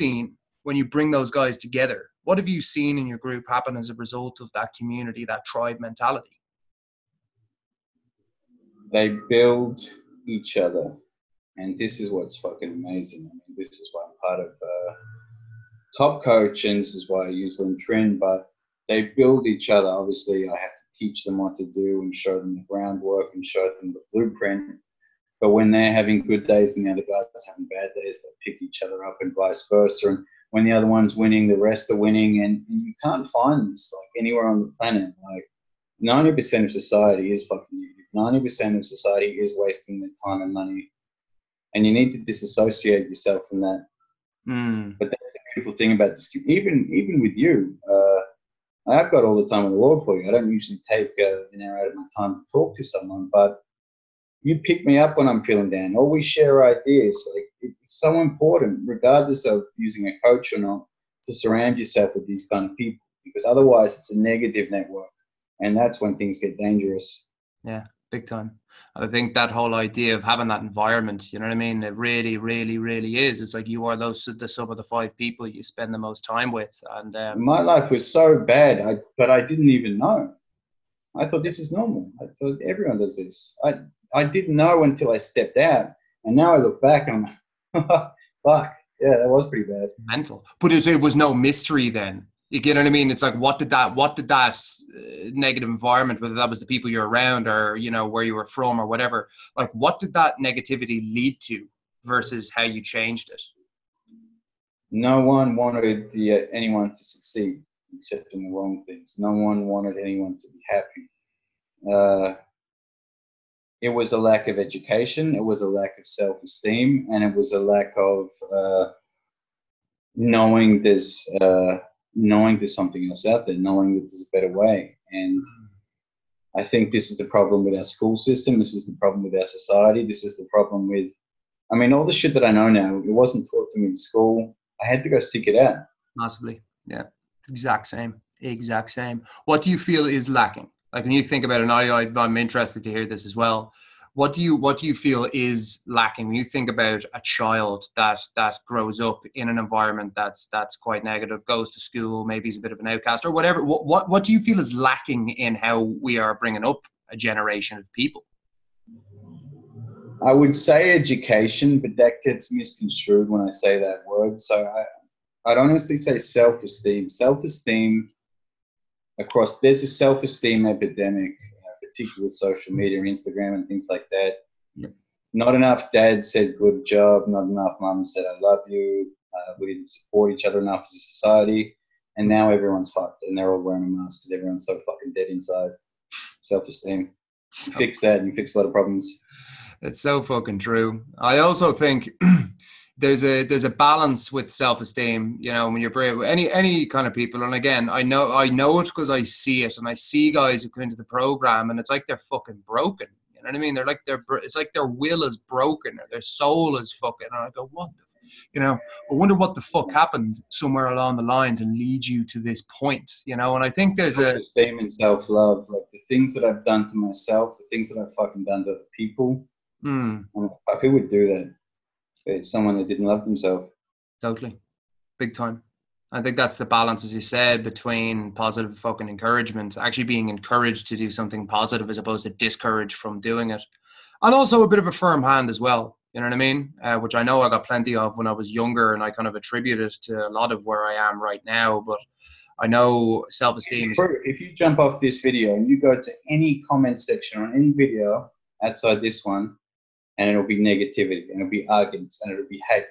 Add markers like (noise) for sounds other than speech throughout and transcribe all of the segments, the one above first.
seen when you bring those guys together? What have you seen in your group happen as a result of that community, that tribe mentality? They build each other, and this is what's fucking amazing. I mean, this is why I'm part of uh, Top Coach, and this is why I use them Trend. But they build each other. Obviously, I have to teach them what to do and show them the groundwork and show them the blueprint. But when they're having good days and the other guys are having bad days, they pick each other up and vice versa. And when the other one's winning, the rest are winning. And, and you can't find this like anywhere on the planet. Like 90% of society is fucking you. 90% of society is wasting their time and money. And you need to disassociate yourself from that. Mm. But that's the beautiful thing about this. Even even with you, uh, I've got all the time in the world for you. I don't usually take uh, an hour out of my time to talk to someone, but you pick me up when I'm feeling down, we share ideas. Like it's so important, regardless of using a coach or not, to surround yourself with these kind of people, because otherwise it's a negative network, and that's when things get dangerous. Yeah, big time. I think that whole idea of having that environment, you know what I mean? It really, really, really is. It's like you are those the sum of the five people you spend the most time with. And um, my life was so bad, I, but I didn't even know. I thought this is normal. I thought everyone does this. I I didn't know until I stepped out, and now I look back and I'm, like, (laughs) fuck, yeah, that was pretty bad. Mental, but it was, it was no mystery then. You get what I mean? It's like what did that what did that uh, negative environment, whether that was the people you're around or you know where you were from or whatever, like what did that negativity lead to versus how you changed it? No one wanted the, uh, anyone to succeed except in the wrong things. No one wanted anyone to be happy. Uh, it was a lack of education, it was a lack of self esteem, and it was a lack of uh, knowing there's uh, knowing there's something else out there, knowing that there's a better way. And I think this is the problem with our school system. This is the problem with our society. This is the problem with, I mean, all the shit that I know now, it wasn't taught to me in school. I had to go seek it out. Massively. Yeah. Exact same. Exact same. What do you feel is lacking? Like when you think about it, and I, I'm interested to hear this as well. What do you what do you feel is lacking when you think about a child that that grows up in an environment that's that's quite negative goes to school maybe he's a bit of an outcast or whatever? What what, what do you feel is lacking in how we are bringing up a generation of people? I would say education but that gets misconstrued when i say that word. So i i'd honestly say self-esteem. Self-esteem across there's a self-esteem epidemic particularly with social media and Instagram and things like that. Not enough dads said good job. Not enough mums said I love you. Uh, we didn't support each other enough as a society, and now everyone's fucked and they're all wearing a mask because everyone's so fucking dead inside. Self-esteem. So, fix that, and fix a lot of problems. It's so fucking true. I also think (clears throat) there's a there's a balance with self-esteem you know when you're brave any any kind of people. And again i know i know it because i see it and i see guys who come into the program and it's like they're fucking broken you know what i mean? They're like they're it's like their will is broken or their soul is fucking and i go what the you know? I wonder what the fuck happened somewhere along the line to lead you to this point you know? And i think there's a esteem and self-love like the things that i've done to myself the things that i've fucking done to other people. Mm. who would do that it's someone that didn't love themselves. Totally, big time. I think that's the balance, as you said, between positive fucking encouragement, actually being encouraged to do something positive as opposed to discouraged from doing it, and also a bit of a firm hand as well. You know what I mean? Uh, which I know I got plenty of when I was younger, and I kind of attribute it to a lot of where I am right now. But I know self-esteem. Is- if you jump off this video and you go to any comment section on any video outside this one, and it'll be negativity and it'll be arguments and it'll be hate.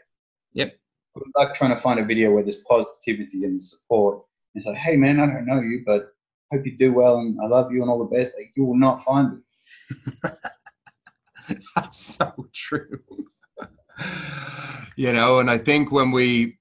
Yep. Good luck trying to find a video where there's positivity and support. And it's like, hey man, I don't know you, but hope you do well and I love you and all the best. Like you will not find it. (laughs) That's so true. (laughs) you know, and I think when we,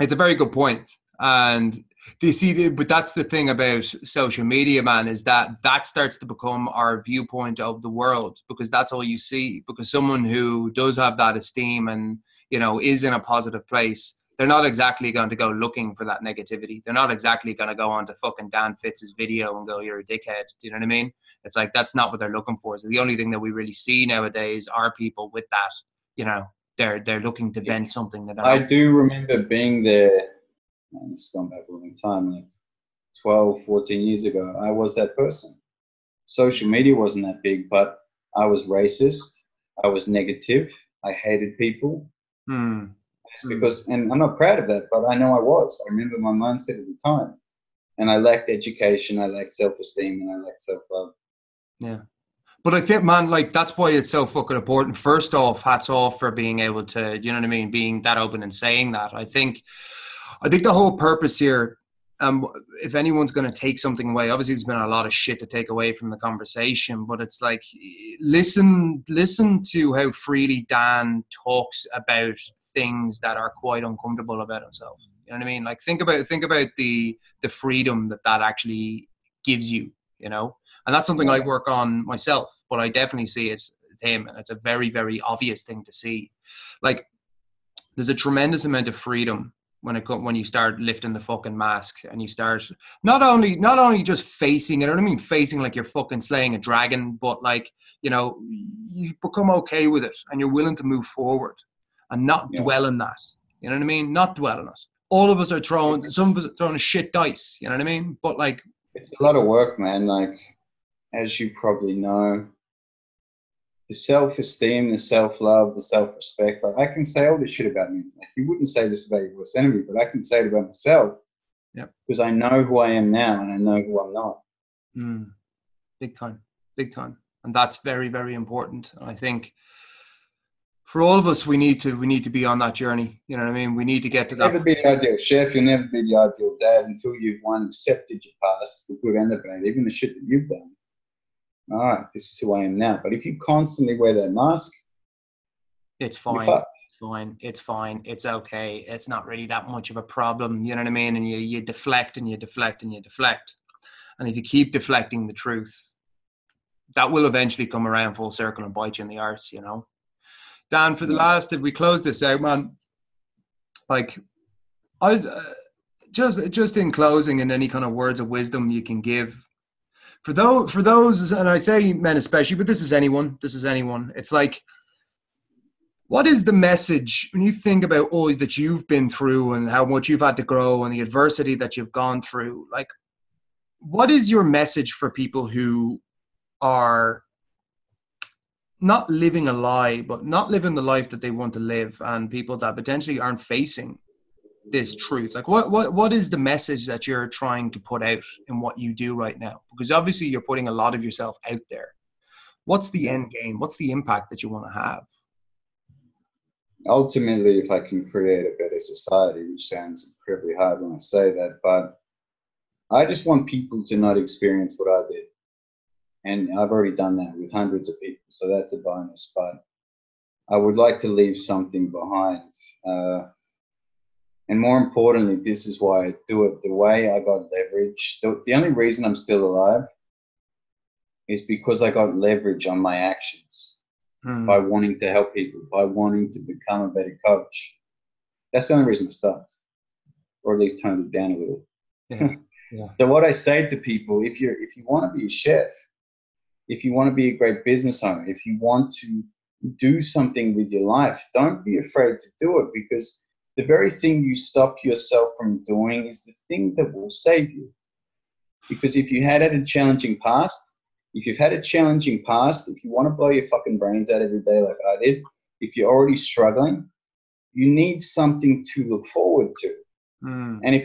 it's a very good point. And do you see but that's the thing about social media man is that that starts to become our viewpoint of the world because that's all you see. Because someone who does have that esteem and you know is in a positive place they're not exactly going to go looking for that negativity. They're not exactly going to go on to fucking dan fitz's video and go you're a dickhead. Do you know what i mean? It's like that's not what they're looking for. So the only thing that we really see nowadays are people with that you know they're they're looking to vent something that I do remember being there. Man, it's gone back a long time, like 12, 14 years ago. I was that person. Social media wasn't that big, but I was racist. I was negative. I hated people. Hmm. Because, and I'm not proud of that, but I know I was. I remember my mindset at the time. And I lacked education, I lacked self esteem, and I lacked self love. Yeah. But I think, man, like that's why it's so fucking important. First off, hats off for being able to, you know what I mean, being that open and saying that. I think, I think the whole purpose here, um, if anyone's going to take something away, obviously there's been a lot of shit to take away from the conversation, but it's like listen, listen to how freely Dan talks about things that are quite uncomfortable about himself. You know what I mean? Like think about think about the the freedom that that actually gives you. You know, and that's something I work on myself, but I definitely see it him, and it's a very very obvious thing to see. Like there's a tremendous amount of freedom when it when you start lifting the fucking mask and you start not only not only just facing it, I don't mean facing like you're fucking slaying a dragon, but like you know you become okay with it and you're willing to move forward and not yeah. dwell in that. You know what I mean? Not dwell in it. All of us are throwing some of us are throwing a shit dice. You know what I mean? But like it's a lot of work, man. Like as you probably know, the self-esteem, the self-love, the self-respect. Like I can say all this shit about me. Like you wouldn't say this about your worst enemy, but I can say it about myself. Yeah. Because I know who I am now, and I know who I'm not. Mm. Big time, big time, and that's very, very important. And I think for all of us, we need to we need to be on that journey. You know what I mean? We need to get to you'll that. Never be the ideal chef. You'll never be the ideal dad until you've one accepted your past, the good and the bad, even the shit that you've done. All right, this is who I am now. But if you constantly wear that mask, it's fine. It's fine. It's fine. It's okay. It's not really that much of a problem. You know what I mean? And you you deflect and you deflect and you deflect. And if you keep deflecting the truth, that will eventually come around full circle and bite you in the arse. You know. Dan, for the last, if we close this out, man, like, I uh, just just in closing, and any kind of words of wisdom you can give for those for those, and I say men especially, but this is anyone. This is anyone. It's like, what is the message when you think about all that you've been through and how much you've had to grow and the adversity that you've gone through? Like, what is your message for people who are not living a lie, but not living the life that they want to live, and people that potentially aren't facing this truth. Like, what what what is the message that you're trying to put out in what you do right now? Because obviously, you're putting a lot of yourself out there. What's the end game? What's the impact that you want to have? Ultimately, if I can create a better society, which sounds incredibly hard when I say that, but I just want people to not experience what I did and I've already done that with hundreds of people, so that's a bonus. But I would like to leave something behind. Uh, and more importantly, this is why I do it. The way I got leverage, the, the only reason I'm still alive is because I got leverage on my actions mm. by wanting to help people, by wanting to become a better coach. That's the only reason I start, or at least toned it down a little. Yeah. (laughs) Yeah. so what I say to people, if you're if you want to be a chef, if you want to be a great business owner, if you want to do something with your life, don't be afraid to do it because the very thing you stop yourself from doing is the thing that will save you. Because if you had had a challenging past, if you've had a challenging past, if you want to blow your fucking brains out every day like I did, if you're already struggling, you need something to look forward to. Mm. And if it